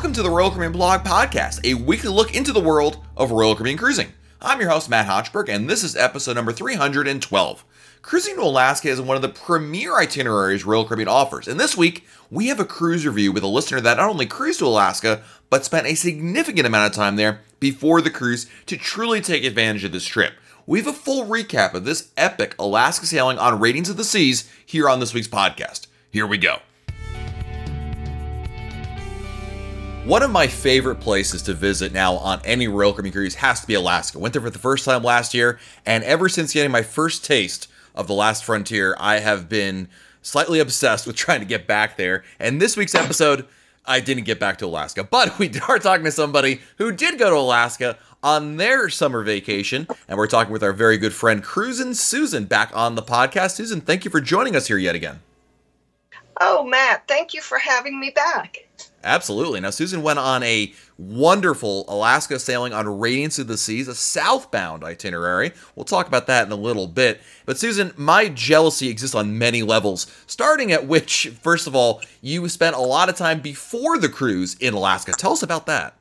Welcome to the Royal Caribbean Blog Podcast, a weekly look into the world of Royal Caribbean cruising. I'm your host, Matt Hochberg, and this is episode number 312. Cruising to Alaska is one of the premier itineraries Royal Caribbean offers, and this week we have a cruise review with a listener that not only cruised to Alaska, but spent a significant amount of time there before the cruise to truly take advantage of this trip. We have a full recap of this epic Alaska sailing on Radiance of the Seas here on this week's podcast. Here we go. One of my favorite places to visit now on any Caribbean cruise has to be Alaska. Went there for the first time last year, and ever since getting my first taste of the last frontier, I have been slightly obsessed with trying to get back there. And this week's episode, I didn't get back to Alaska, but we are talking to somebody who did go to Alaska on their summer vacation, and we're talking with our very good friend Cruisin' Susan back on the podcast. Susan, thank you for joining us here yet again. Oh, Matt, thank you for having me back. Absolutely. Now, Susan went on a wonderful Alaska sailing on Radiance of the Seas, a southbound itinerary. We'll talk about that in a little bit. But, Susan, my jealousy exists on many levels, starting at which, first of all, you spent a lot of time before the cruise in Alaska. Tell us about that.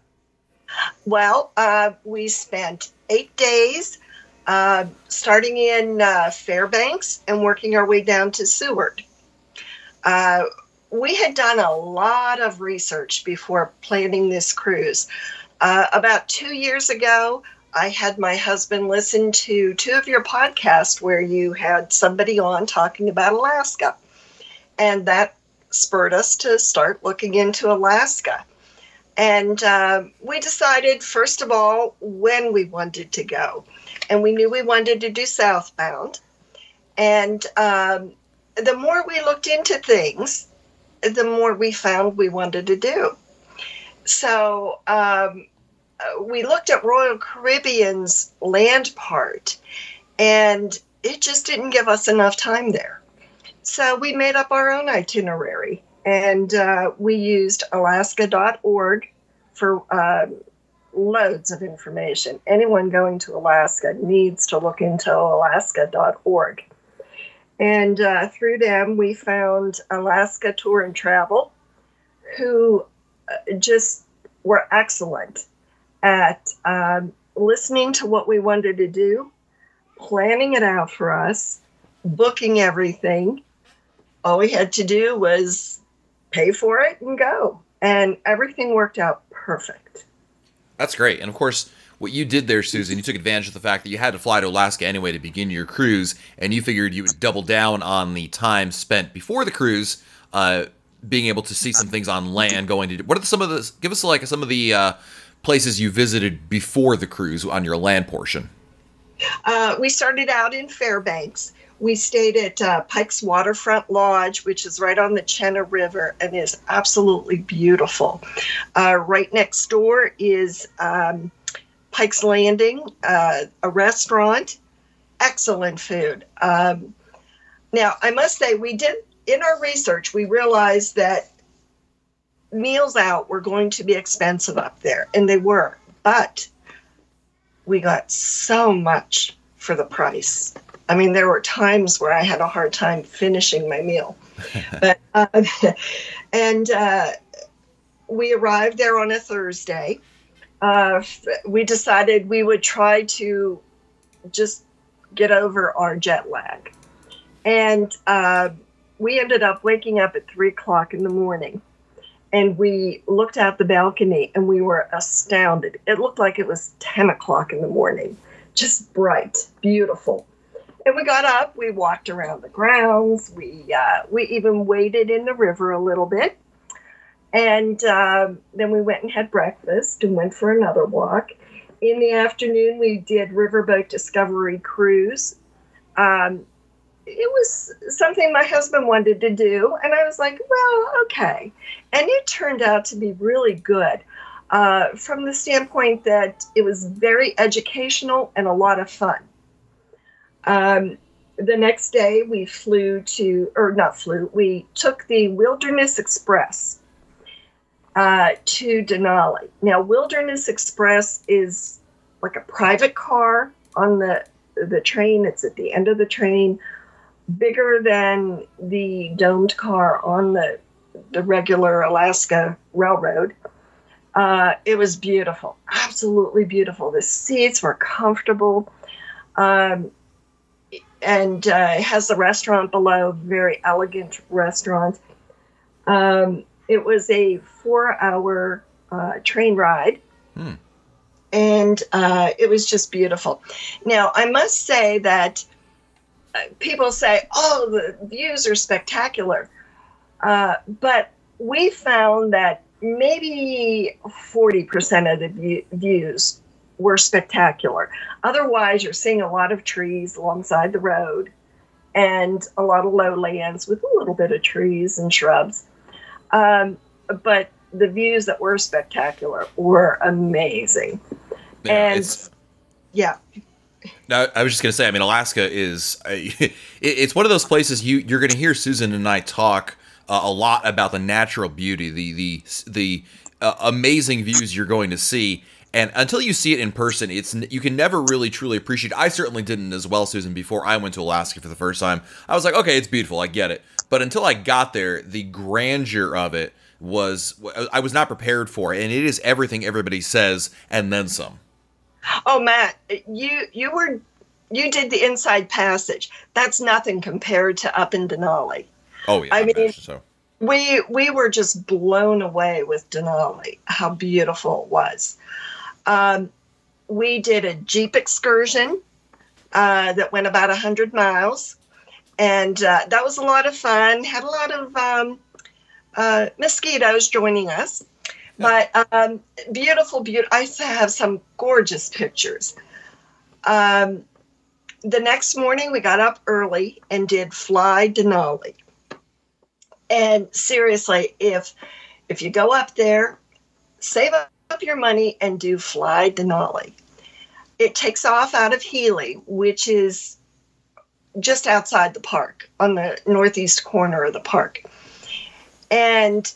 Well, uh, we spent eight days uh, starting in uh, Fairbanks and working our way down to Seward. We had done a lot of research before planning this cruise. Uh, about two years ago, I had my husband listen to two of your podcasts where you had somebody on talking about Alaska. And that spurred us to start looking into Alaska. And uh, we decided, first of all, when we wanted to go. And we knew we wanted to do southbound. And um, the more we looked into things, the more we found we wanted to do. So um, we looked at Royal Caribbean's land part, and it just didn't give us enough time there. So we made up our own itinerary, and uh, we used alaska.org for uh, loads of information. Anyone going to Alaska needs to look into alaska.org. And uh, through them, we found Alaska Tour and Travel, who uh, just were excellent at um, listening to what we wanted to do, planning it out for us, booking everything. All we had to do was pay for it and go. And everything worked out perfect. That's great. And of course, what you did there, Susan, you took advantage of the fact that you had to fly to Alaska anyway to begin your cruise, and you figured you would double down on the time spent before the cruise, uh, being able to see some things on land. Going to what are some of the? Give us like some of the uh, places you visited before the cruise on your land portion. Uh, we started out in Fairbanks. We stayed at uh, Pike's Waterfront Lodge, which is right on the Chena River and is absolutely beautiful. Uh, right next door is um, Pike's Landing, uh, a restaurant, excellent food. Um, now, I must say, we did in our research, we realized that meals out were going to be expensive up there, and they were, but we got so much for the price. I mean, there were times where I had a hard time finishing my meal, but uh, and uh, we arrived there on a Thursday uh, we decided we would try to just get over our jet lag. And uh, we ended up waking up at three o'clock in the morning. And we looked out the balcony and we were astounded. It looked like it was 10 o'clock in the morning, just bright, beautiful. And we got up, we walked around the grounds, we, uh, we even waded in the river a little bit and uh, then we went and had breakfast and went for another walk. In the afternoon, we did Riverboat Discovery Cruise. Um, it was something my husband wanted to do, and I was like, well, okay. And it turned out to be really good uh, from the standpoint that it was very educational and a lot of fun. Um, the next day, we flew to, or not flew, we took the Wilderness Express uh, to Denali. Now, Wilderness Express is like a private car on the the train. It's at the end of the train, bigger than the domed car on the the regular Alaska Railroad. Uh, it was beautiful, absolutely beautiful. The seats were comfortable. Um, and uh, has the restaurant below, very elegant restaurant. Um, it was a four hour uh, train ride. Hmm. And uh, it was just beautiful. Now, I must say that uh, people say, oh, the views are spectacular. Uh, but we found that maybe 40% of the view- views were spectacular. Otherwise, you're seeing a lot of trees alongside the road and a lot of lowlands with a little bit of trees and shrubs. Um, but the views that were spectacular were amazing. Yeah, and yeah, No, I was just gonna say. I mean, Alaska is it, it's one of those places you you're gonna hear Susan and I talk uh, a lot about the natural beauty, the the the uh, amazing views you're going to see. And until you see it in person, it's you can never really truly appreciate. I certainly didn't as well, Susan. Before I went to Alaska for the first time, I was like, okay, it's beautiful, I get it. But until I got there, the grandeur of it was I was not prepared for, and it is everything everybody says and then some. Oh, Matt, you you were you did the Inside Passage. That's nothing compared to up in Denali. Oh yeah, I mean- imagine so. We we were just blown away with Denali. How beautiful it was. Um, we did a jeep excursion uh, that went about hundred miles, and uh, that was a lot of fun. Had a lot of um, uh, mosquitoes joining us, but um, beautiful, beautiful. I have some gorgeous pictures. Um, the next morning, we got up early and did Fly Denali. And seriously, if if you go up there, save up your money and do Fly Denali. It takes off out of Healy, which is just outside the park on the northeast corner of the park. And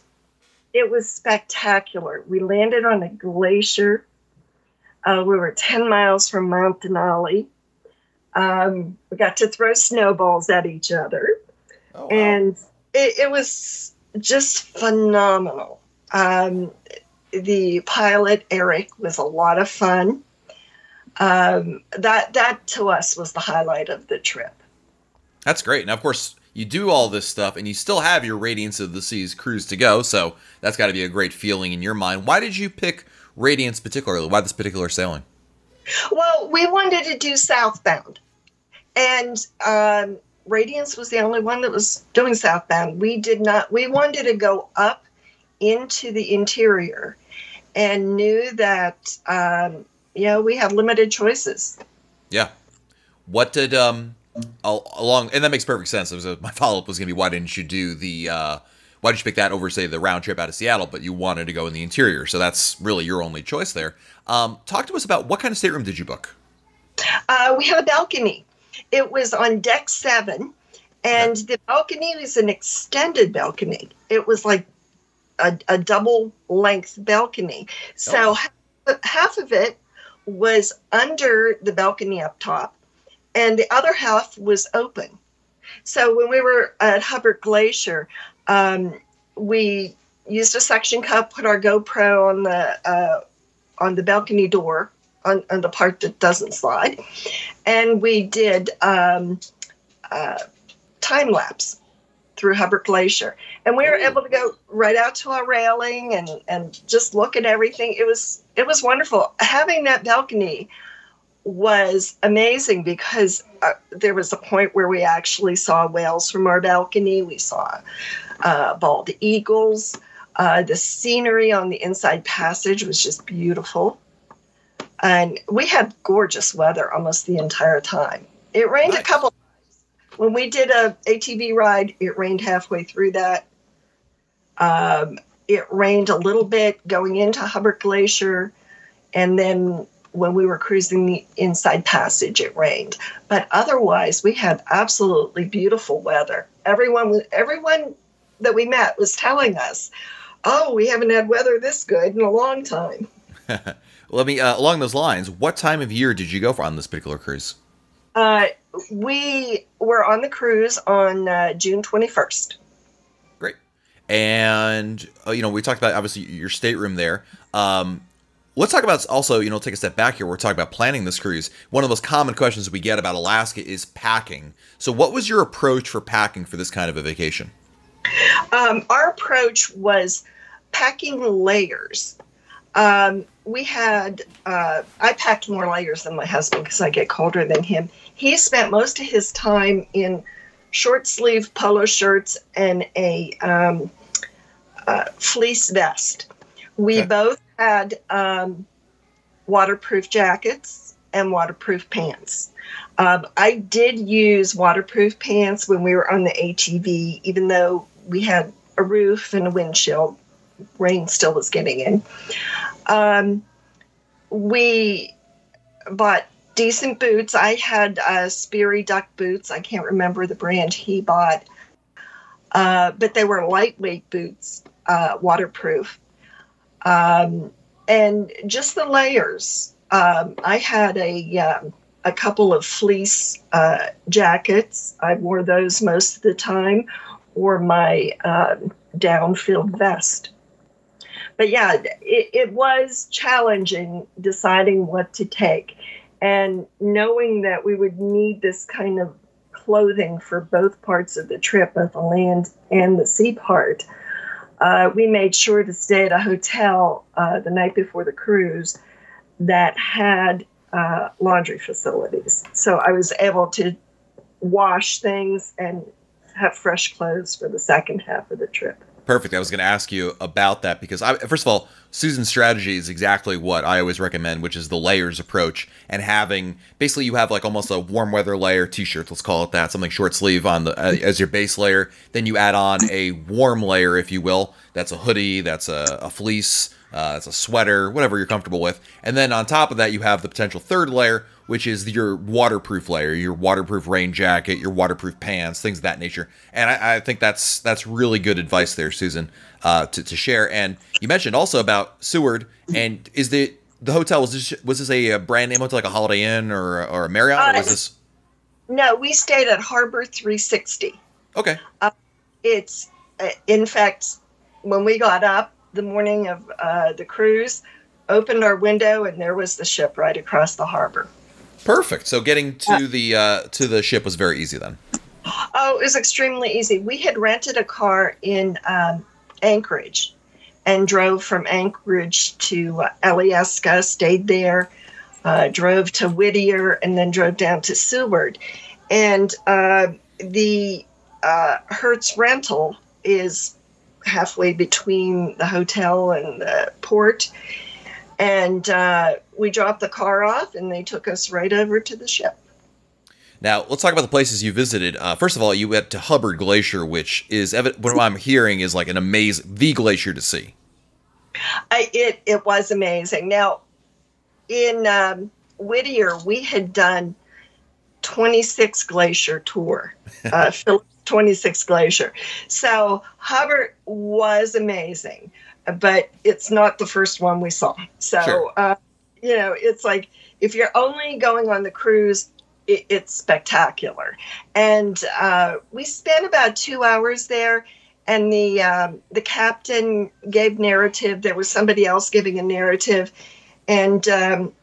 it was spectacular. We landed on a glacier. Uh, we were 10 miles from Mount Denali. Um, we got to throw snowballs at each other Oh, wow. and it, it was just phenomenal. Um, the pilot Eric was a lot of fun. Um, that that to us was the highlight of the trip. That's great. Now, of course, you do all this stuff, and you still have your Radiance of the Seas cruise to go. So that's got to be a great feeling in your mind. Why did you pick Radiance particularly? Why this particular sailing? Well, we wanted to do southbound, and um, Radiance was the only one that was doing southbound. We did not. We wanted to go up into the interior, and knew that um, you know we have limited choices. Yeah. What did um along and that makes perfect sense. Was my follow up was gonna be why didn't you do the uh why did you pick that over say the round trip out of Seattle, but you wanted to go in the interior, so that's really your only choice there. Um, talk to us about what kind of stateroom did you book? Uh, we had a balcony. It was on deck seven, and the balcony was an extended balcony. It was like a, a double length balcony. So Oh. half, of it was under the balcony up top, and the other half was open. So when we were at Hubbard Glacier, um, we used a suction cup, put our GoPro on the uh, on the balcony door on, on the part that doesn't slide, and we did um, uh, time lapse through Hubbard Glacier, and we were able to go right out to our railing and and just look at everything. It was it was wonderful having that balcony was amazing because uh, there was a point where we actually saw whales from our balcony. We saw uh, bald eagles. Uh, the scenery on the inside passage was just beautiful. And we had gorgeous weather almost the entire time. It rained a couple. When we did a ATV ride, it rained halfway through that. Um, it rained a little bit going into Hubbard Glacier. And then when we were cruising the inside passage, it rained. But otherwise, we had absolutely beautiful weather. Everyone, everyone that we met was telling us, "Oh, we haven't had weather this good in a long time." Let me uh, along those lines. What time of year did you go for on this particular cruise? Uh, we were on the cruise on uh, June twenty first. Great. and uh, you know we talked about obviously your stateroom there. Um, let's talk about also you know take a step back here. We're talking about planning this cruise. One of the most common questions we get about Alaska is packing. So, what was your approach for packing for this kind of a vacation? Um, our approach was packing layers. Um, we had uh, I packed more layers than my husband because I get colder than him. He spent most of his time in short sleeve polo shirts and a um, uh, fleece vest. We okay. both had um, waterproof jackets and waterproof pants. Um, I did use waterproof pants when we were on the ATV, even though we had a roof and a windshield. Rain still was getting in. Um, we bought decent boots. I had uh, Sperry duck boots. I can't remember the brand he bought, uh, but they were lightweight boots, uh, waterproof, um, and just the layers. Um, I had a um, a couple of fleece uh, jackets. I wore those most of the time, or my um, down-filled vest. But yeah, it, it was challenging deciding what to take and knowing that we would need this kind of clothing for both parts of the trip, both the land and the sea part, uh, we made sure to stay at a hotel uh, the night before the cruise that had uh, laundry facilities. So I was able to wash things and have fresh clothes for the second half of the trip. Perfect. I was going to ask you about that because, I, first of all, Susan's strategy is exactly what I always recommend, which is the layers approach and having basically you have like almost a warm weather layer t-shirt, let's call it that, something short sleeve on the uh, as your base layer. Then you add on a warm layer, if you will. That's a hoodie, that's a, a fleece, uh, that's a sweater, whatever you're comfortable with. And then on top of that, you have the potential third layer, which is your waterproof layer, your waterproof rain jacket, your waterproof pants, things of that nature. And I, I think that's that's really good advice there, Susan, uh, to, to share. And you mentioned also about Seward, and is the the hotel was this was this a, brand name hotel like a Holiday Inn or or a Marriott, or was uh, this? No, we stayed at Harbor 360. Okay. Uh, it's uh, in fact when we got up the morning of uh, the cruise, opened our window, and there was the ship right across the harbor. Perfect. So getting to the uh, to the ship was very easy then. Oh, it was extremely easy. We had rented a car in um, Anchorage and drove from Anchorage to uh, Alyeska, stayed there, uh, drove to Whittier, and then drove down to Seward. And uh, the uh, Hertz rental is halfway between the hotel and the port and uh, we dropped the car off and they took us right over to the ship. Now let's talk about the places you visited. Uh, first of all you went to hubbard glacier which is what i'm hearing is like an amazing the glacier to see. I, it, it was amazing. Now in um, whittier we had done 26 glacier tour uh, 26 glacier. So hubbard was amazing but it's not the first one we saw. So, sure. uh, you know, it's like if you're only going on the cruise, it, it's spectacular. And uh, we spent about two hours there, and the um, the captain gave narrative. There was somebody else giving a narrative, and um,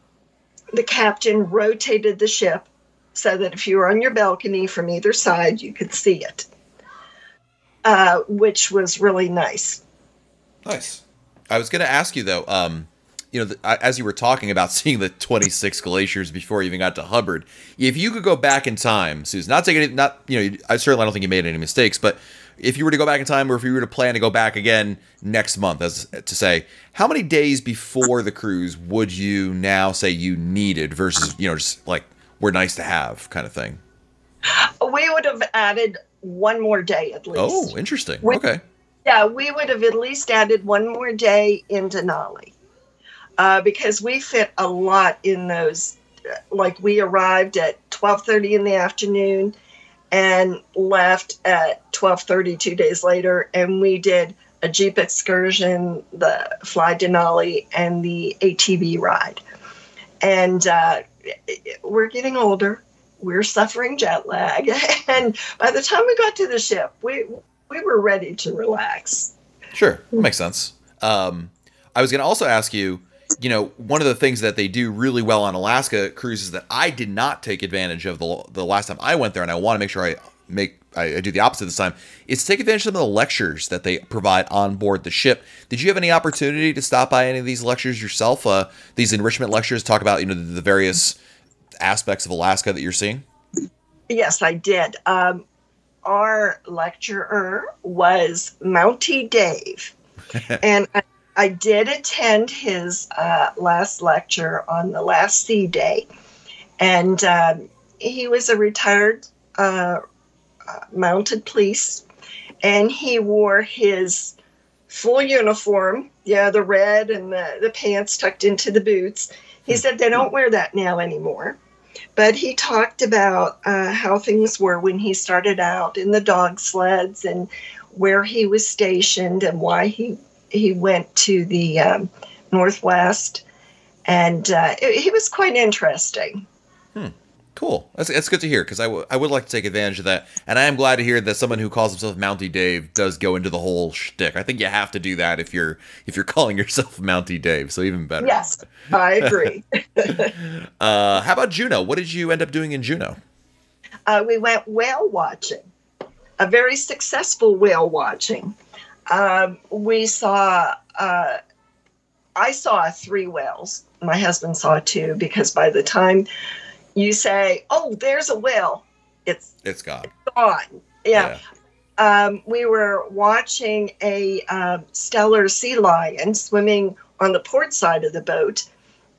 the captain rotated the ship so that if you were on your balcony from either side, you could see it, uh, which was really nice. Nice. I was going to ask you though. Um, you know, the, as you were talking about seeing the 26 glaciers before you even got to Hubbard, if you could go back in time, Susan, not taking not you know, I certainly don't think you made any mistakes, but if you were to go back in time, or if you were to plan to go back again next month, as to say, how many days before the cruise would you now say you needed versus you know just like we're nice to have kind of thing? We would have added one more day at least. Oh, interesting. Okay. Yeah, we would have at least added one more day in Denali uh, because we fit a lot in those. Like we arrived at twelve thirty in the afternoon and left at twelve thirty two days later, and we did a jeep excursion, the Fly Denali, and the ATV ride. And uh, we're getting older. We're suffering jet lag, and by the time we got to the ship, we we were ready to relax. Sure, that makes sense. Um, I was going to also ask you, you know, one of the things that they do really well on Alaska cruises that I did not take advantage of the the last time I went there, and I want to make sure I make I, I do the opposite this time. Is take advantage of some of the lectures that they provide on board the ship. Did you have any opportunity to stop by any of these lectures yourself? Uh, these enrichment lectures talk about you know the, the various aspects of Alaska that you're seeing. Yes, I did. Um, our lecturer was Mountie Dave, and I, I, did attend his uh, last lecture on the last sea day, and um, he was a retired uh, uh, mounted police, and he wore his full uniform. Yeah, the red and the, the pants tucked into the boots. He said they don't wear that now anymore. But he talked about uh, how things were when he started out in the dog sleds and where he was stationed and why he he went to the um, Northwest, and uh, it, it was quite interesting. Hmm. Cool. That's, that's good to hear because I, w- I would like to take advantage of that. And I am glad to hear that someone who calls himself Mountie Dave does go into the whole shtick. I think you have to do that if you're if you're calling yourself Mountie Dave. So even better. Yes, I agree. uh, how about Juneau? What did you end up doing in Juneau? Uh, we went whale watching, a very successful whale watching. Um, we saw, uh, I saw three whales. My husband saw two because by the time you say, "Oh, there's a whale," it's it's gone. Gone. Yeah. yeah. Um, we were watching a um, Steller sea lion swimming on the port side of the boat,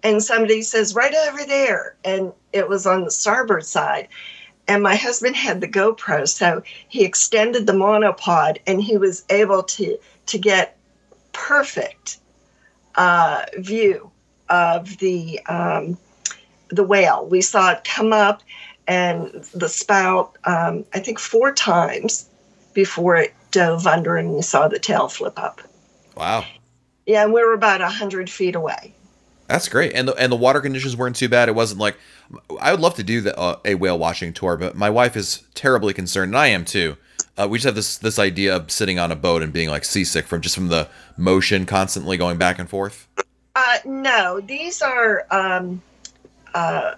and somebody says, "Right over there," and it was on the starboard side. And my husband had the GoPro, so he extended the monopod, and he was able to to get perfect uh, view of the um, the whale. We saw it come up and the spout, um, I think, four times before it dove under and we saw the tail flip up. Wow. Yeah, and we were about 100 feet away. That's great. And the, and the water conditions weren't too bad. It wasn't like, I would love to do the, uh, a whale watching tour, but my wife is terribly concerned, and I am too. Uh, we just have this this idea of sitting on a boat and being like seasick from just from the motion constantly going back and forth. Uh, no, these are um, uh,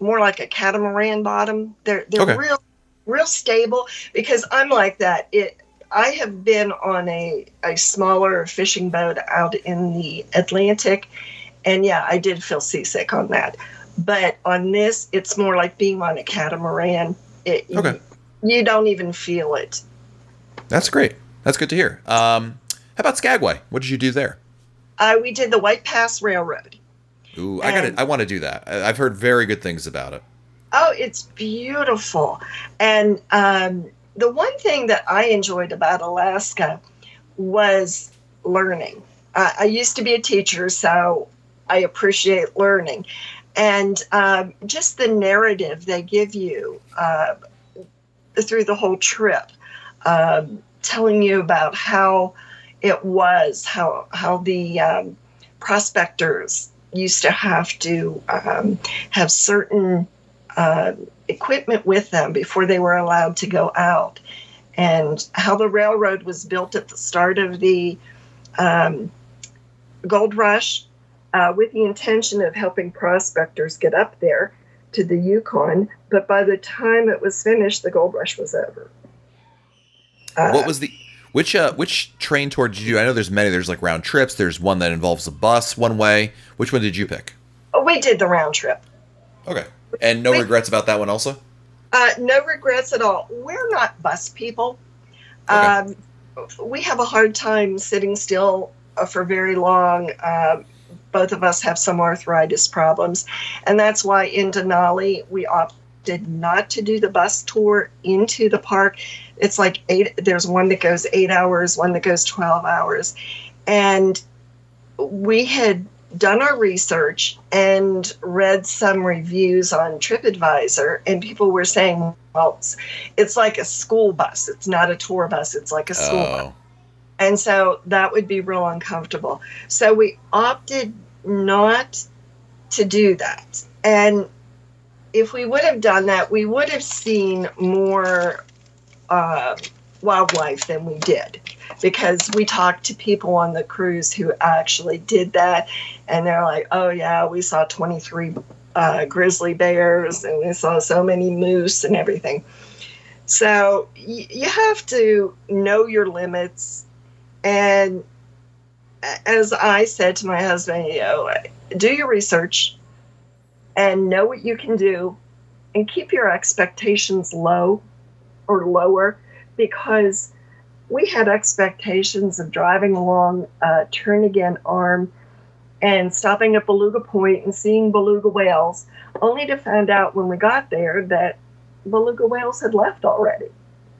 more like a catamaran bottom. They're they're okay. real real stable because I'm like that. It I have been on a a smaller fishing boat out in the Atlantic, and yeah, I did feel seasick on that. But on this, it's more like being on a catamaran. It, okay. You, you don't even feel it. That's great. That's good to hear. Um, how about Skagway? What did you do there? Uh, we did the White Pass Railroad. Ooh, I got it. I want to do that. I've heard very good things about it. Oh, it's beautiful. And um, the one thing that I enjoyed about Alaska was learning. Uh, I used to be a teacher, so I appreciate learning. And um, just the narrative they give you uh, through the whole trip, um, telling you about how it was, how how the um, prospectors used to have to um, have certain uh, equipment with them before they were allowed to go out, and how the railroad was built at the start of the um, gold rush uh, with the intention of helping prospectors get up there to the Yukon. But by the time it was finished, the gold rush was over. Uh, what was the which uh, which train tour did you do? I know there's many. There's like round trips. There's one that involves a bus one way. Which one did you pick? Oh, we did the round trip. Okay, and no we, regrets about that one, also. Uh, no regrets at all. We're not bus people. Okay. Um, we have a hard time sitting still uh, for very long. Uh, both of us have some arthritis problems, and that's why in Denali we opted not to do the bus tour into the park. It's like eight there's one that goes eight hours one that goes 12 hours. And we had done our research and read some reviews on tripadvisor and people were saying well it's, it's like a school bus. It's not a tour bus. It's like a school oh. bus. And so that would be real uncomfortable. So we opted not to do that. And if we would have done that we would have seen more uh, wildlife than we did. Because we talked to people on the cruise who actually did that and they're like oh yeah we saw 23 uh, grizzly bears and we saw so many moose and everything. So y- you have to know your limits and as i said to my husband you know do your research and know what you can do and keep your expectations low or lower because we had expectations of driving along uh, Turnagain Arm and stopping at Beluga Point and seeing beluga whales, only to find out when we got there that beluga whales had left already.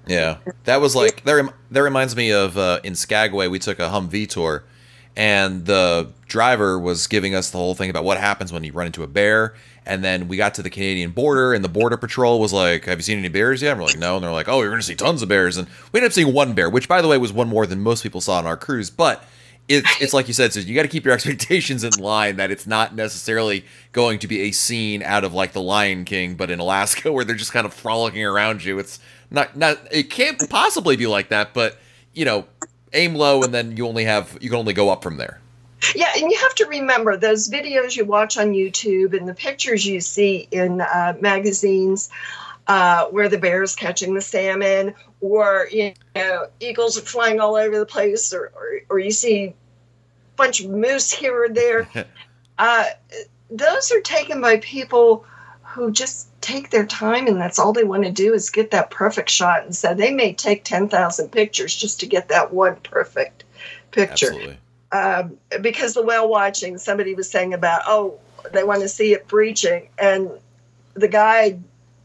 Yeah, that was like that. Rem- that reminds me of uh, in Skagway we took a Humvee tour, and the driver was giving us the whole thing about what happens when you run into a bear. And then we got to the Canadian border, and the border patrol was like, "Have you seen any bears yet?" And we're like, "No." And they're like, "Oh, you're going to see tons of bears." And we ended up seeing one bear, which, by the way, was one more than most people saw on our cruise. But it's it's like you said, so you got to keep your expectations in line that it's not necessarily going to be a scene out of like the Lion King, but in Alaska where they're just kind of frolicking around you. It's not not it can't possibly be like that, but you know, aim low and then you only have you can only go up from there. Yeah, and you have to remember those videos you watch on YouTube and the pictures you see in uh, magazines uh, where the bear is catching the salmon, or you know eagles are flying all over the place, or or, or you see a bunch of moose here or there. uh, those are taken by people who just take their time and that's all they want to do is get that perfect shot and so they may take 10,000 pictures just to get that one perfect picture Absolutely. um, because the whale watching, somebody was saying about, oh, they want to see it breaching, and the guide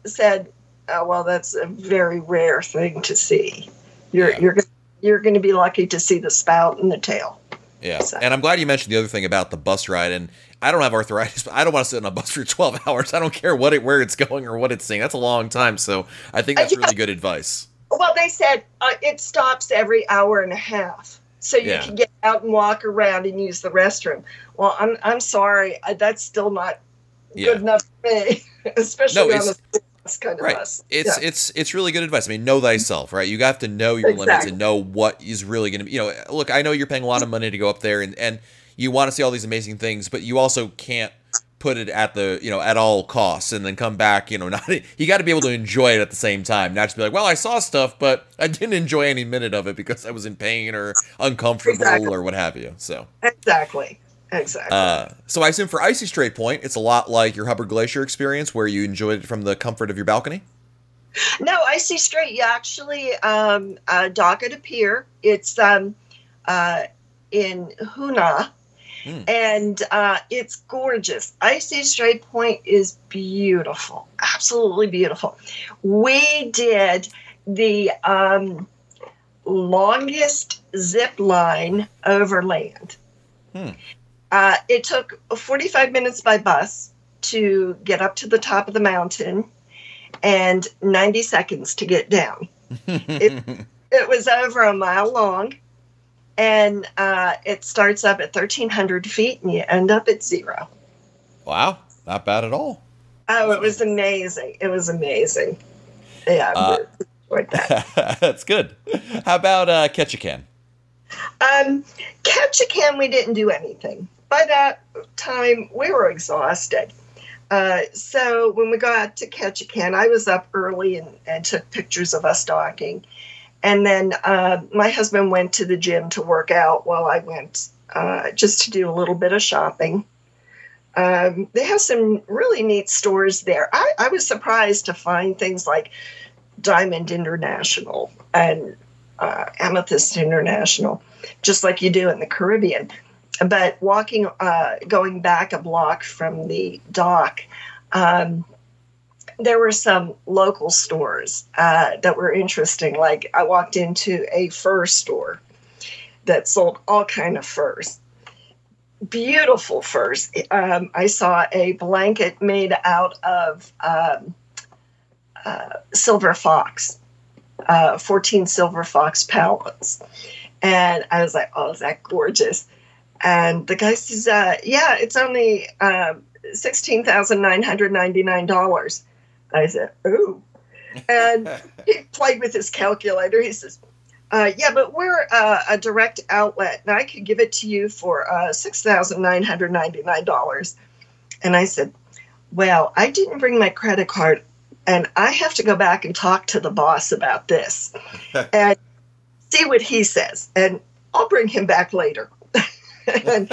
said, oh, well, that's a very rare thing to see. You're Yeah. you're gonna- you're going to be lucky to see the spout and the tail. Yeah, So- and I'm glad you mentioned the other thing about the bus ride. And I don't have arthritis, but I don't want to sit on a bus for 12 hours. I don't care what it, where it's going or what it's seeing. That's a long time. So I think Uh, that's yeah. really good advice. Well, they said uh, it stops every hour and a half, so you Yeah. can get out and walk around and use the restroom. Well, I'm I'm sorry, uh, that's still not Yeah. good enough for me, especially No, on it's- a bus kind of Right. bus. It's Yeah. it's it's really good advice. I mean, know thyself, right? You have to know your limits and know what is really going to be. You know, look, I know you're paying a lot of money to go up there, and and you want to see all these amazing things, but you also can't put it at the you know at all costs and then come back. You know, not you got to be able to enjoy it at the same time, not just be like, well, I saw stuff, but I didn't enjoy any minute of it because I was in pain or uncomfortable Exactly. or what have you. So. exactly, exactly. Uh, so I assume for Icy Strait Point, it's a lot like your Hubbard Glacier experience, where you enjoyed it from the comfort of your balcony. No, Icy Strait. You actually um, uh, dock at a pier. It's um, uh, in Hoonah, Hmm. and uh, it's gorgeous. Icy Strait Point is beautiful, absolutely beautiful. We did the um, longest zip line over land. Hmm. Uh, it took 45 minutes by bus to get up to the top of the mountain and 90 seconds to get down. It was over a mile long, and uh, it starts up at 1,300 feet, and you end up at zero. wow, not bad at all. Oh, it was amazing! It was amazing. Yeah, Uh, enjoyed that. That's good. How about uh, Ketchikan? Um, Ketchikan, we didn't do anything. By that time, we were exhausted. Uh, so when we got to Ketchikan, I was up early and, and took pictures of us docking. And then uh, my husband went to the gym to work out while I went uh, just to do a little bit of shopping. Um, they have some really neat stores there. I, I was surprised to find things like Diamond International and uh, Amethyst International, just like you do in the Caribbean. But walking, uh, going back a block from the dock, um, there were some local stores uh, that were interesting. Like I walked into a fur store that sold all kind of furs, beautiful furs. Um, I saw a blanket made out of um, uh, silver fox, uh, 14 silver fox pallets. And I was like, oh, is that gorgeous? And the guy says, uh, yeah, it's only um, $16,999. I said, ooh. And he played with his calculator. He says, Uh, yeah, but we're uh, a direct outlet, and I could give it to you for uh, six thousand nine hundred ninety nine dollars. And I said, "Well, I didn't bring my credit card, and I have to go back and talk to the boss about this, and see what he says, and I'll bring him back later." and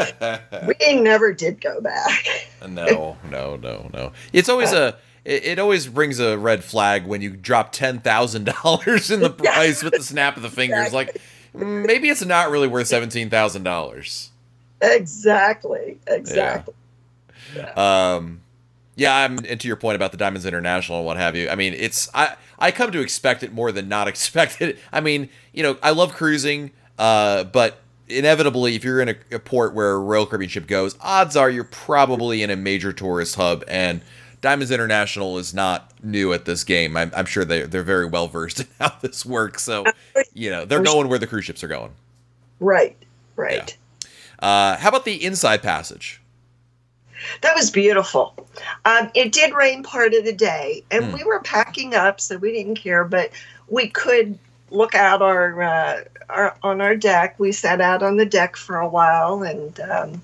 we never did go back. no, no, no, no. It's always a it, it always brings a red flag when you drop ten thousand dollars in the price with the snap of the fingers. Exactly. Like maybe it's not really worth seventeen thousand dollars. Exactly. Exactly. Yeah. yeah. Um yeah, I'm into your point about the Diamonds International and what have you. I mean, it's I I come to expect it more than not expect it. I mean, you know, I love cruising, uh, but inevitably, if you're in a, a port where a Royal Caribbean ship goes, odds are you're probably in a major tourist hub and Diamonds International is not new at this game. I'm, I'm sure they they're very well versed in how this works. So, you know, they're going where the cruise ships are going. Right. Right. Yeah. Uh, how about the inside passage? That was beautiful. Um, it did rain part of the day, and mm. we were packing up, so we didn't care. But we could look out our, uh, our on our deck. We sat out on the deck for a while and um,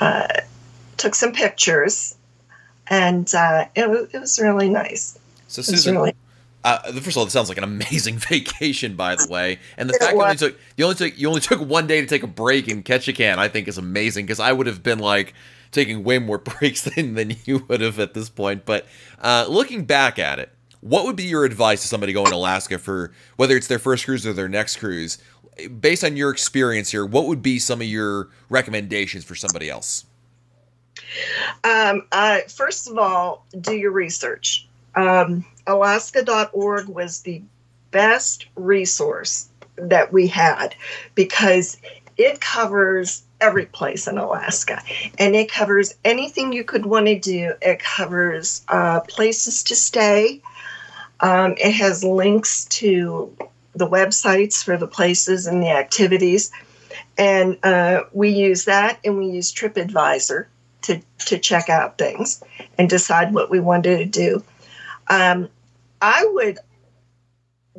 uh, took some pictures and uh, it, was, it was really nice. So Susan, really- uh, first of all, this sounds like an amazing vacation, by the way. And the it fact was. that you only took you only took you only took one day to take a break and Ketchikan, I think, is amazing because I would have been like taking way more breaks than than you would have at this point. But uh, looking back at it, what would be your advice to somebody going to Alaska for whether it's their first cruise or their next cruise? Based on your experience here, what would be some of your recommendations for somebody else? Um, first of all, do your research. Um, Alaska.org was the best resource that we had because it covers every place in Alaska and it covers anything you could want to do. It covers uh, places to stay. Um, it has links to the websites for the places and the activities. And uh, we use that and we use TripAdvisor to, to check out things and decide what we wanted to do. Um, I would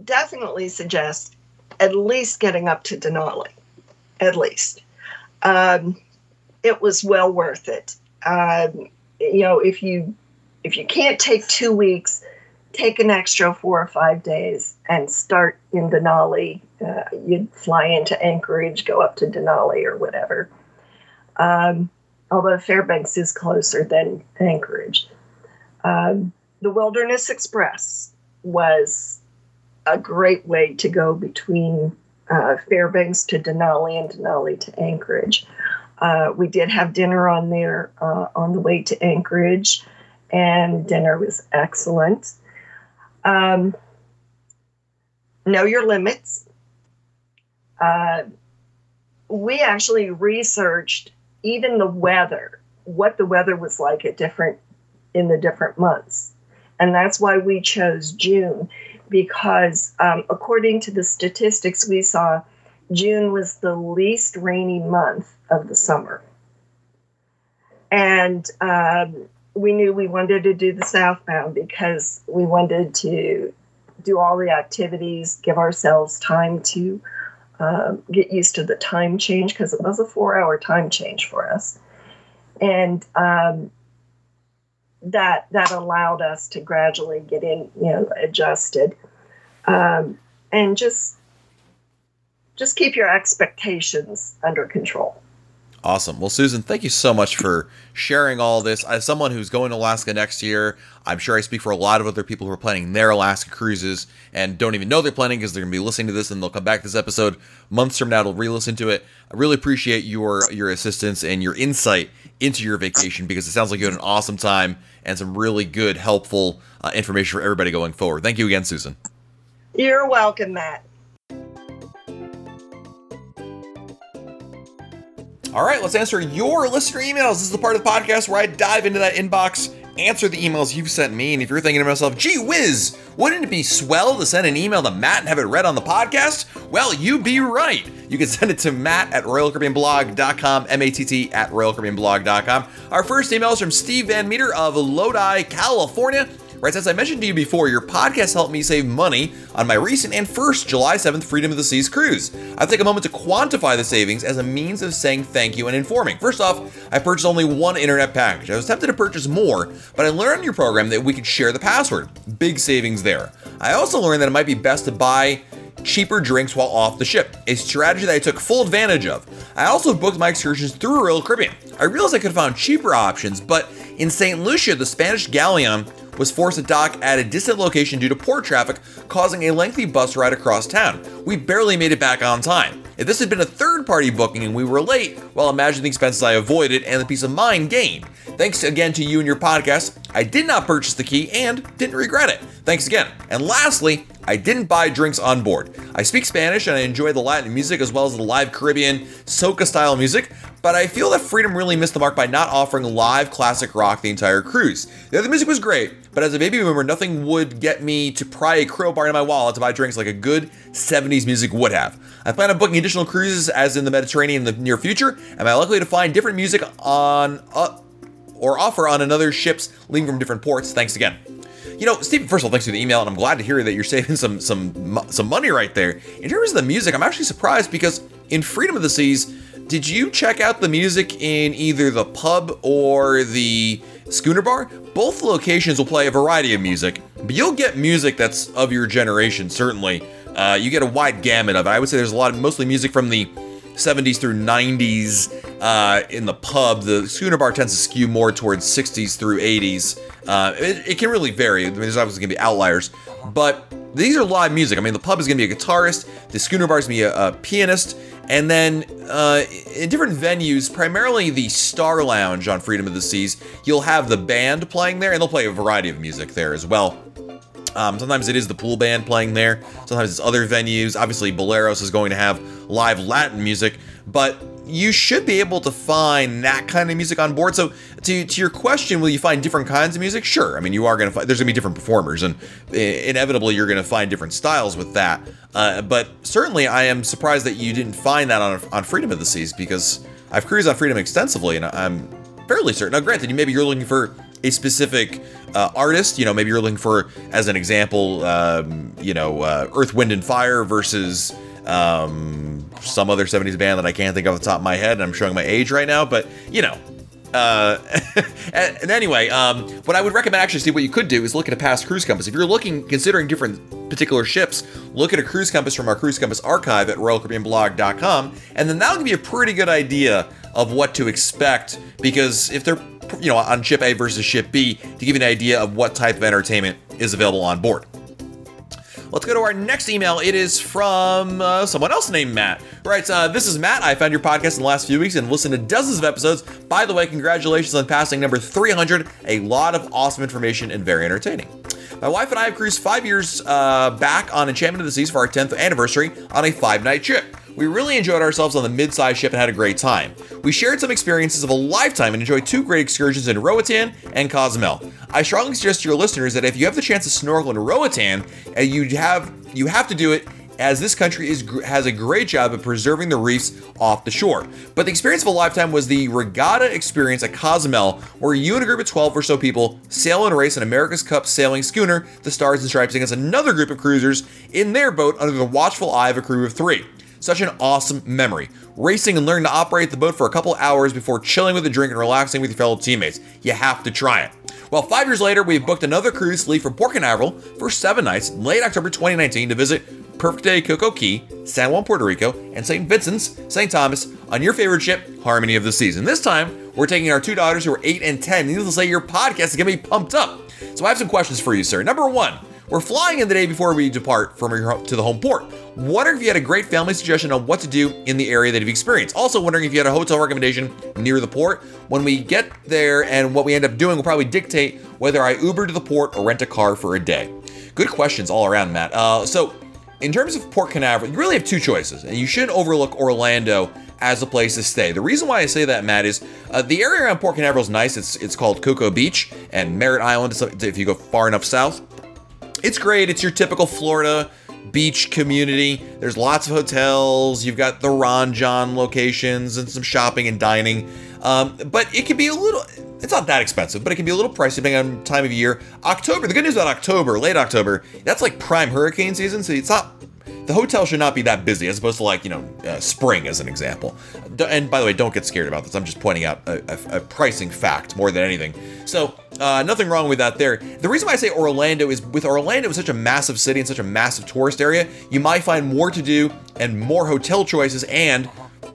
definitely suggest at least getting up to Denali, at least. Um, it was well worth it. Um, you know, if you if you can't take two weeks, take an extra four or five days and start in Denali. Uh, you'd fly into Anchorage, go up to Denali or whatever. Um, although Fairbanks is closer than Anchorage. Um, the Wilderness Express was a great way to go between uh, Fairbanks to Denali and Denali to Anchorage. Uh, we did have dinner on there uh, on the way to Anchorage, and dinner was excellent. Um, know your limits. Uh, we actually researched even the weather, what the weather was like at different in the different months. And that's why we chose June, because um, according to the statistics we saw, June was the least rainy month of the summer. And um, we knew we wanted to do the southbound because we wanted to do all the activities, give ourselves time to um, get used to the time change because it was a four hour time change for us. And um, that that allowed us to gradually get in, you know, adjusted, um, and just just keep your expectations under control. Awesome. Well, Susan, thank you so much for sharing all this. As someone who's going to Alaska next year, I'm sure I speak for a lot of other people who are planning their Alaska cruises and don't even know they're planning because they're going to be listening to this and they'll come back to this episode months from now to re-listen to it. I really appreciate your your assistance and your insight into your vacation because it sounds like you had an awesome time and some really good, helpful uh, information for everybody going forward. Thank you again, Susan. You're welcome, Matt. All right, let's answer your listener emails. This is the part of the podcast where I dive into that inbox, answer the emails you've sent me. And if you're thinking to myself, gee whiz, wouldn't it be swell to send an email to Matt and have it read on the podcast? Well, you be right. You can send it to Matt at RoyalCaribbeanBlog.com, M A T T at RoyalCaribbeanBlog.com. Our first email is from Steve Van Meter of Lodi, California Right, as I mentioned to you before, your podcast helped me save money on my recent and first July 7th Freedom of the Seas cruise. I'll take a moment to quantify the savings as a means of saying thank you and informing. First off, I purchased only one internet package. I was tempted to purchase more, but I learned on your program that we could share the password. Big savings there. I also learned that it might be best to buy cheaper drinks while off the ship, a strategy that I took full advantage of. I also booked my excursions through Royal Caribbean. I realized I could have found cheaper options, but in St. Lucia, the Spanish galleon was forced to dock at a distant location due to poor traffic, causing a lengthy bus ride across town. We barely made it back on time. If this had been a third party booking and we were late, well, imagine the expenses I avoided and the peace of mind gained. Thanks again to you and your podcast. I did not purchase the key and didn't regret it. Thanks again. And lastly, I didn't buy drinks on board. I speak Spanish and I enjoy the Latin music as well as the live Caribbean soca style music, but I feel that Freedom really missed the mark by not offering live classic rock the entire cruise. The other music was great, but as a baby boomer, nothing would get me to pry a crowbar in my wallet to buy drinks like a good 70s music would have. I plan on booking additional cruises as in the Mediterranean in the near future. Am I likely to find different music on uh, or offer on another ships leaving from different ports? Thanks again. You know, Stephen, first of all, thanks for the email, and I'm glad to hear that you're saving some some some money right there. In terms of the music, I'm actually surprised because in Freedom of the Seas, did you check out the music in either the pub or the schooner bar? Both locations will play a variety of music, but you'll get music that's of your generation, certainly. Uh, you get a wide gamut of it. I would say there's a lot of mostly music from the 70s through 90s uh, in the pub. The schooner bar tends to skew more towards 60s through 80s. Uh, it, it, can really vary. I mean, there's obviously going to be outliers, but these are live music. I mean, the pub is going to be a guitarist, the schooner bar is going to be a, a pianist, and then uh, in different venues, primarily the Star Lounge on Freedom of the Seas, you'll have the band playing there, and they'll play a variety of music there as well. Um, sometimes it is the pool band playing there. Sometimes it's other venues. Obviously, Boleros is going to have live Latin music, but you should be able to find that kind of music on board. So, to, to your question, will you find different kinds of music? Sure. I mean, you are going to find there's going to be different performers, and inevitably you're going to find different styles with that. Uh, but certainly, I am surprised that you didn't find that on on Freedom of the Seas because I've cruised on Freedom extensively, and I'm fairly certain. Now, granted, you maybe you're looking for a specific uh, artist. You know, maybe you're looking for, as an example, um, you know, uh, Earth, Wind, and Fire versus um, some other 70s band that I can't think of off the top of my head. And I'm showing my age right now, but you know. Uh, and, anyway, um, what I would recommend actually see what you could do is look at a past cruise compass. If you're looking, considering different particular ships, look at a cruise compass from our cruise compass archive at royalcaribbeanblog.com, and then that'll give you a pretty good idea of what to expect. Because if they're you know, on ship A versus ship B to give you an idea of what type of entertainment is available on board. Let's go to our next email. It is from uh, someone else named Matt. Right, uh, this is Matt. I found your podcast in the last few weeks and listened to dozens of episodes. By the way, congratulations on passing number 300. A lot of awesome information and very entertaining. My wife and I have cruised five years uh, back on Enchantment of the Seas for our 10th anniversary on a five night trip. We really enjoyed ourselves on the mid-sized ship and had a great time. We shared some experiences of a lifetime and enjoyed two great excursions in Roatan and Cozumel. I strongly suggest to your listeners that if you have the chance to snorkel in Roatan, uh, you have you have to do it as this country is has a great job of preserving the reefs off the shore. But the experience of a lifetime was the regatta experience at Cozumel, where you and a group of 12 or so people sail and race an America's Cup sailing schooner, the Stars and Stripes, against another group of cruisers in their boat under the watchful eye of a crew of three. Such an awesome memory. Racing and learning to operate the boat for a couple hours before chilling with a drink and relaxing with your fellow teammates. You have to try it. Well, five years later, we've booked another cruise to leave from Port Canaveral for seven nights in late October 2019 to visit Perfect Day CocoCay, San Juan, Puerto Rico, and St. Vincent's, St. Thomas on your favorite ship, Harmony of the Seas. And this time, we're taking our two daughters who are 8 and 10. Needless to say, your podcast is going to be pumped up. So I have some questions for you, sir. Number one, we're flying in the day before we depart from your home to the home port. Wondering if you had a great family suggestion on what to do in the area that you've experienced. Also wondering if you had a hotel recommendation near the port. When we get there and what we end up doing will probably dictate whether I Uber to the port or rent a car for a day. Good questions all around, Matt. Uh, so, in terms of Port Canaveral, you really have two choices, and you shouldn't overlook Orlando as a place to stay. The reason why I say that, Matt, is uh, the area around Port Canaveral is nice. It's it's called Cocoa Beach and Merritt Island. If you go far enough south, it's great. It's your typical Florida beach community. There's lots of hotels. You've got the Ron Jon locations and some shopping and dining. Um, but it can be a little. It's not that expensive, but it can be a little pricey depending on time of year. October. The good news about October, late October, that's like prime hurricane season, so it's not the hotel should not be that busy as opposed to like you know uh, spring as an example and by the way don't get scared about this i'm just pointing out a, a, a pricing fact more than anything so uh, nothing wrong with that there the reason why i say orlando is with orlando is such a massive city and such a massive tourist area you might find more to do and more hotel choices and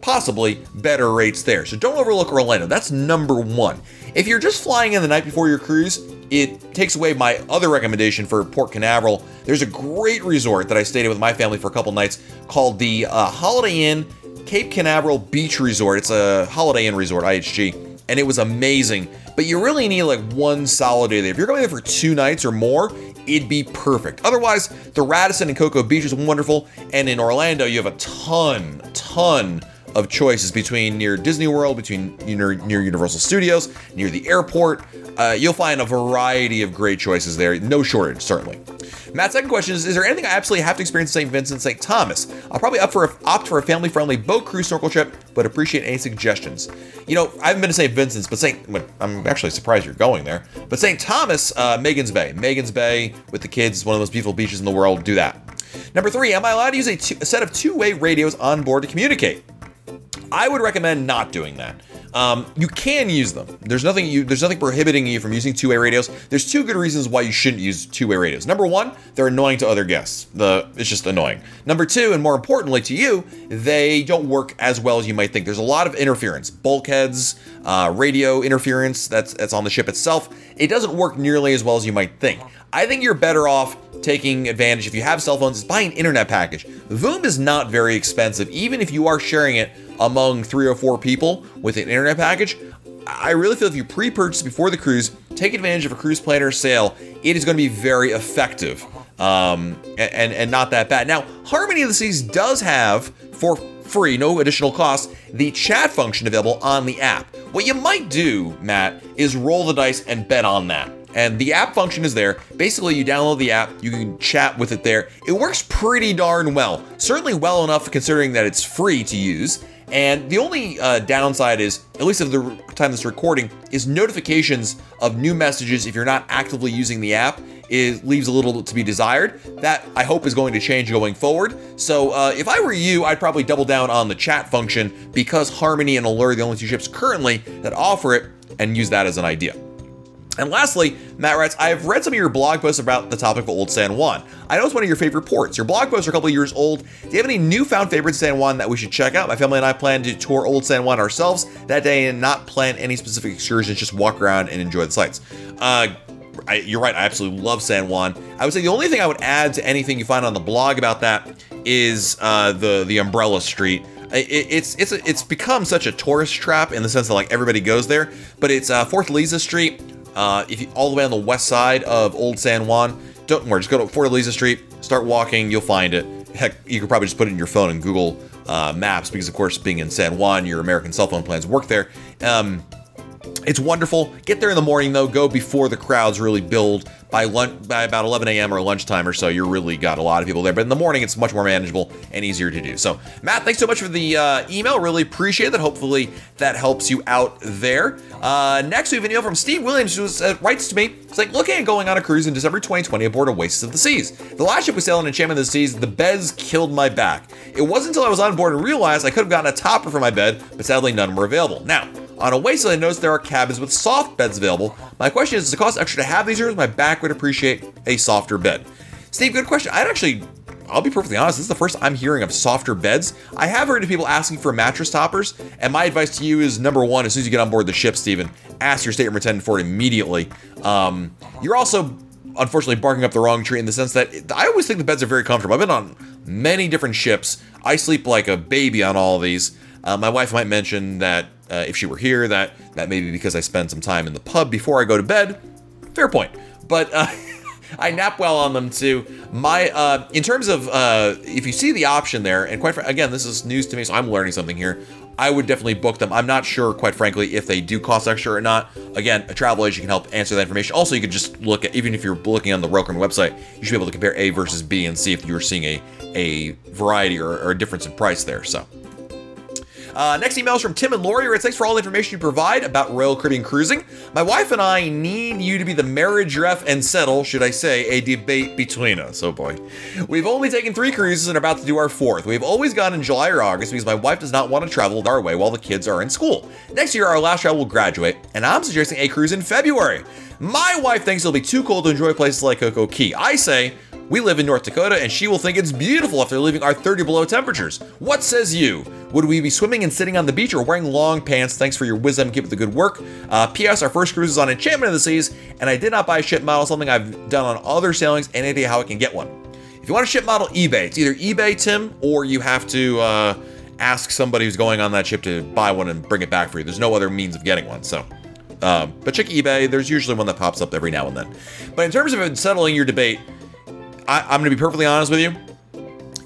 possibly better rates there so don't overlook orlando that's number one if you're just flying in the night before your cruise it takes away my other recommendation for Port Canaveral. There's a great resort that I stayed at with my family for a couple nights called the uh, Holiday Inn Cape Canaveral Beach Resort. It's a Holiday Inn resort, IHG, and it was amazing. But you really need like one solid day there. If you're going there for two nights or more, it'd be perfect. Otherwise, the Radisson and Cocoa Beach is wonderful, and in Orlando, you have a ton, ton of choices between near Disney World, between near, near Universal Studios, near the airport. Uh, you'll find a variety of great choices there. No shortage, certainly. Matt's second question is: Is there anything I absolutely have to experience in St. Vincent, St. Thomas? I'll probably opt for a, opt for a family-friendly boat cruise snorkel trip, but appreciate any suggestions. You know, I haven't been to St. Vincent's, but St. I'm actually surprised you're going there. But St. Thomas, uh, Magens Bay, Megan's Bay with the kids, is one of the most beautiful beaches in the world. Do that. Number three, am I allowed to use a, two, a set of two-way radios on board to communicate? I would recommend not doing that. Um, you can use them. There's nothing you there's nothing prohibiting you from using two-way radios. There's two good reasons why you shouldn't use two-way radios. Number one, they're annoying to other guests. The it's just annoying. Number two, and more importantly to you, they don't work as well as you might think. There's a lot of interference, bulkheads, uh, radio interference that's that's on the ship itself. It doesn't work nearly as well as you might think. I think you're better off taking advantage if you have cell phones is buy an internet package. Voom is not very expensive, even if you are sharing it among three or four people with an internet package. I really feel if you pre-purchase before the cruise, take advantage of a cruise planner sale. It is going to be very effective um, and and not that bad. Now, Harmony of the Seas does have for free, no additional cost, the chat function available on the app. What you might do, Matt, is roll the dice and bet on that. And the app function is there. Basically, you download the app, you can chat with it there. It works pretty darn well. Certainly well enough considering that it's free to use. And the only uh, downside is, at least at the time this recording, is notifications of new messages if you're not actively using the app. It leaves a little to be desired. That I hope is going to change going forward. So uh, if I were you, I'd probably double down on the chat function because Harmony and Allure are the only two ships currently that offer it, and use that as an idea. And lastly, Matt writes, I've read some of your blog posts about the topic of Old San Juan. I know it's one of your favorite ports. Your blog posts are a couple years old. Do you have any newfound favorites San Juan that we should check out? My family and I plan to tour Old San Juan ourselves that day and not plan any specific excursions, just walk around and enjoy the sights. Uh, I, you're right. I absolutely love San Juan. I would say the only thing I would add to anything you find on the blog about that is uh, the the Umbrella Street. It, it's it's it's become such a tourist trap in the sense that like everybody goes there, but it's uh, Fortaleza Street uh, if you all the way on the west side of Old San Juan, don't worry, just go to Fort Fortaleza Street, start walking, you'll find it. Heck, you could probably just put it in your phone and Google uh, Maps because, of course, being in San Juan, your American cell phone plans work there. Um, it's wonderful. Get there in the morning though. Go before the crowds really build. By lunch, by about 11 a.m. or lunchtime or so, you really got a lot of people there. But in the morning, it's much more manageable and easier to do. So, Matt, thanks so much for the uh, email. Really appreciate that. Hopefully, that helps you out there. Uh, next, we have an email from Steve Williams who uh, writes to me. It's like looking at going on a cruise in December 2020 aboard Oasis of the Seas. The last ship we sailed on Enchantment of the Seas, the beds killed my back. It wasn't until I was on board and realized I could have gotten a topper for my bed, but sadly none were available. Now. On Oasis, I noticed there are cabins with soft beds available. My question is, does it cost extra to have these rooms? My back would appreciate a softer bed. Steve, good question. I'd actually, I'll be perfectly honest, this is the first I'm hearing of softer beds. I have heard of people asking for mattress toppers, and my advice to you is number one, as soon as you get on board the ship, Steven, ask your stateroom attendant for it immediately. Um, you're also unfortunately barking up the wrong tree in the sense that I always think the beds are very comfortable. I've been on many different ships. I sleep like a baby on all of these. Uh, my wife might mention that uh, if she were here, that that may be because I spend some time in the pub before I go to bed. Fair point. But uh, I nap well on them too. My uh, in terms of uh, if you see the option there, and quite fr- again, this is news to me, so I'm learning something here. I would definitely book them. I'm not sure, quite frankly, if they do cost extra or not. Again, a travel agent can help answer that information. Also, you could just look at even if you're looking on the Roker website, you should be able to compare A versus B and see if you're seeing a a variety or, or a difference in price there. So. Uh, next email is from Tim and Lori. Writes, Thanks for all the information you provide about Royal Caribbean cruising. My wife and I need you to be the marriage ref and settle, should I say, a debate between us. Oh boy. We've only taken three cruises and are about to do our fourth. We've always gone in July or August because my wife does not want to travel our way while the kids are in school. Next year, our last child will graduate, and I'm suggesting a cruise in February. My wife thinks it'll be too cold to enjoy places like CocoCay. I say, we live in North Dakota and she will think it's beautiful after leaving our 30 below temperatures. What says you? Would we be swimming and sitting on the beach or wearing long pants? Thanks for your wisdom. Keep up the good work. Uh, P.S. Our first cruise is on Enchantment of the Seas, and I did not buy a ship model, something I've done on other sailings. Any idea how I can get one? If you want a ship model, eBay. It's either eBay, Tim, or you have to uh, ask somebody who's going on that ship to buy one and bring it back for you. There's no other means of getting one. So, um, but check eBay. There's usually one that pops up every now and then. But in terms of settling your debate, I, I'm going to be perfectly honest with you.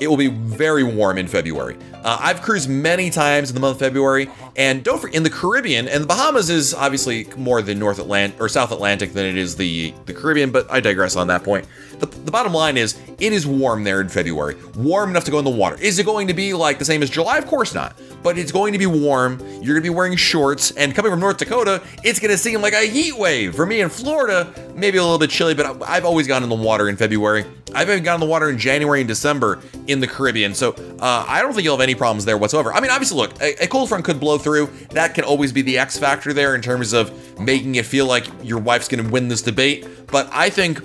It will be very warm in February. Uh, I've cruised many times in the month of February, and don't forget in the Caribbean and the Bahamas is obviously more the North Atlantic or South Atlantic than it is the the Caribbean. But I digress on that point. The, the bottom line is it is warm there in February, warm enough to go in the water. Is it going to be like the same as July? Of course not. But it's going to be warm. You're going to be wearing shorts, and coming from North Dakota, it's going to seem like a heat wave. For me in Florida, maybe a little bit chilly, but I've always gone in the water in February. I've even gone in the water in January and December in the Caribbean. So uh, I don't think you'll have any problems there whatsoever. I mean, obviously, look, a, a, cold front could blow through. That can always be the X factor there in terms of making it feel like your wife's going to win this debate. But I think,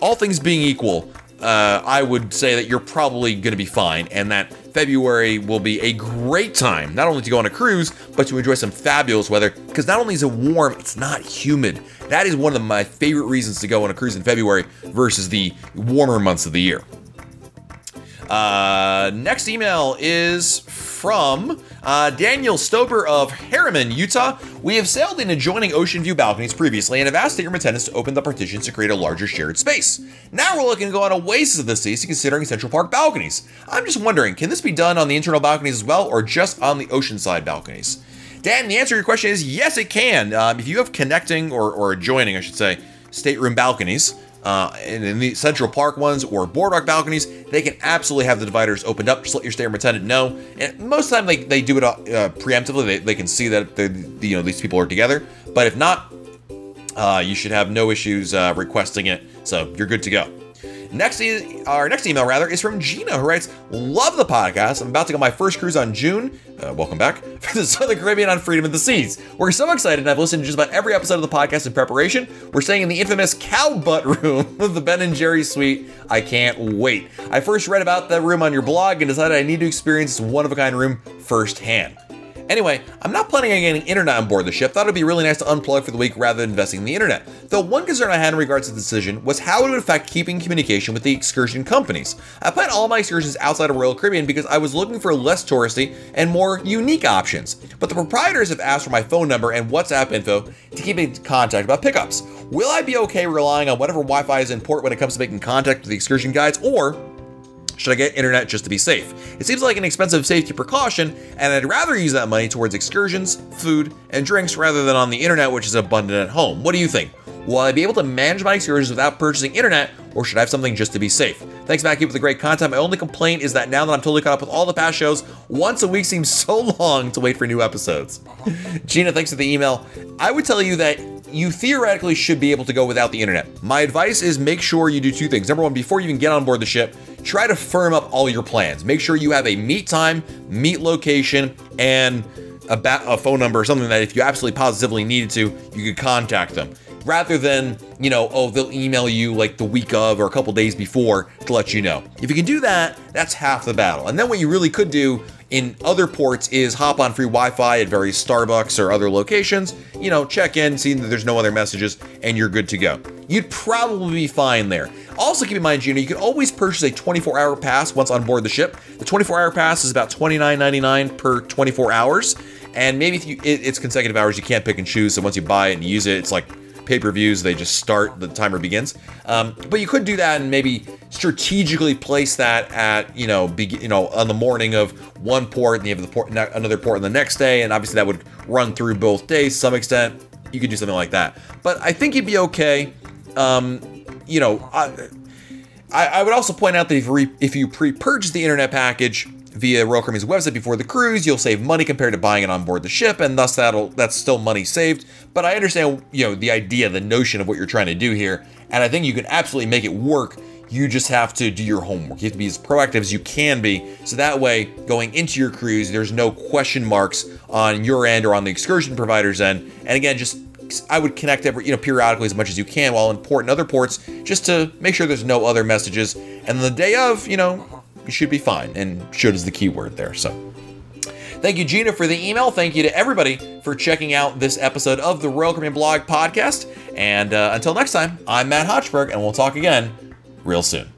all things being equal, uh, I would say that you're probably going to be fine, and that February will be a great time, not only to go on a cruise, but to enjoy some fabulous weather. Because not only is it warm, it's not humid. That is one of my favorite reasons to go on a cruise in February versus the warmer months of the year. Uh, next email is from uh, Daniel Stober of Herriman, Utah. We have sailed in adjoining ocean view balconies previously and have asked stateroom attendants to open the partitions to create a larger shared space. Now we're looking to go on oasis of the seas considering Central Park balconies. I'm just wondering, can this be done on the internal balconies as well or just on the oceanside balconies? Dan, the answer to your question is yes, it can. Um, if you have connecting or, or adjoining, I should say, stateroom balconies, uh, and in the Central Park ones or boardwalk balconies, they can absolutely have the dividers opened up. Just let your stateroom attendant know. And most of the time, they, they do it uh, preemptively. They, they can see that you know these people are together. But if not, uh, you should have no issues uh, requesting it. So you're good to go. Next, e- our next email rather is from Gina, who writes, "Love the podcast. I'm about to go my first cruise on June. Uh, welcome back for the Southern Caribbean on Freedom of the Seas. We're so excited, and I've listened to just about every episode of the podcast in preparation. We're staying in the infamous cow butt room of the Ben and Jerry suite. I can't wait. I first read about that room on your blog and decided I need to experience this one of a kind room firsthand." Anyway, I'm not planning on getting internet on board the ship. Thought it'd be really nice to unplug for the week rather than investing in the internet. Though one concern I had in regards to the decision was how it would affect keeping communication with the excursion companies. I planned all my excursions outside of Royal Caribbean because I was looking for less touristy and more unique options. But the proprietors have asked for my phone number and WhatsApp info to keep in contact about pickups. Will I be okay relying on whatever Wi-Fi is in port when it comes to making contact with the excursion guides, or should I get internet just to be safe? It seems like an expensive safety precaution, and I'd rather use that money towards excursions, food, and drinks rather than on the internet, which is abundant at home. What do you think? Will I be able to manage my excursions without purchasing internet, or should I have something just to be safe? Thanks, Matt. Up the great content. My only complaint is that now that I'm totally caught up with all the past shows, once a week seems so long to wait for new episodes. Gina, thanks for the email. I would tell you that you theoretically should be able to go without the internet. My advice is make sure you do two things. Number one, before you even get on board the ship, try to firm up all your plans. Make sure you have a meet time, meet location, and a, ba- a phone number or something that if you absolutely positively needed to, you could contact them. Rather than, you know, oh, they'll email you like the week of or a couple days before to let you know. If you can do that, that's half the battle. And then what you really could do in other ports is hop on free Wi-Fi at various Starbucks or other locations. You know, check in, see that there's no other messages, and you're good to go. You'd probably be fine there. Also, keep in mind, Gina, you can always purchase a 24-hour pass once on board the ship. The 24-hour pass is about $29.99 per 24 hours, and maybe if you, it, it's consecutive hours, you can't pick and choose. So once you buy it and use it, it's like pay-per-views they just start the timer begins. Um, but you could do that and maybe strategically place that at you know be, you know on the morning of one port and you have the port another port on the next day. And obviously that would run through both days to some extent. You could do something like that. But i think you'd be okay. Um, you know I, I would also point out that if, re, if you pre-purchase the internet package via Royal Caribbean's website before the cruise, you'll save money compared to buying it on board the ship, and thus that'll that's still money saved. But I understand, you know, the idea, the notion of what you're trying to do here, and I think you can absolutely make it work. You just have to do your homework. You have to be as proactive as you can be, so that way, going into your cruise, there's no question marks on your end or on the excursion provider's end. And again, just I would connect every you know periodically as much as you can while in port and other ports, just to make sure there's no other messages. And the day of, you know, you should be fine. And should is the key word there. So thank you, Gina, for the email. Thank you to everybody for checking out this episode of the Royal Caribbean Blog Podcast. And uh, until next time, I'm Matt Hochberg, and we'll talk again real soon.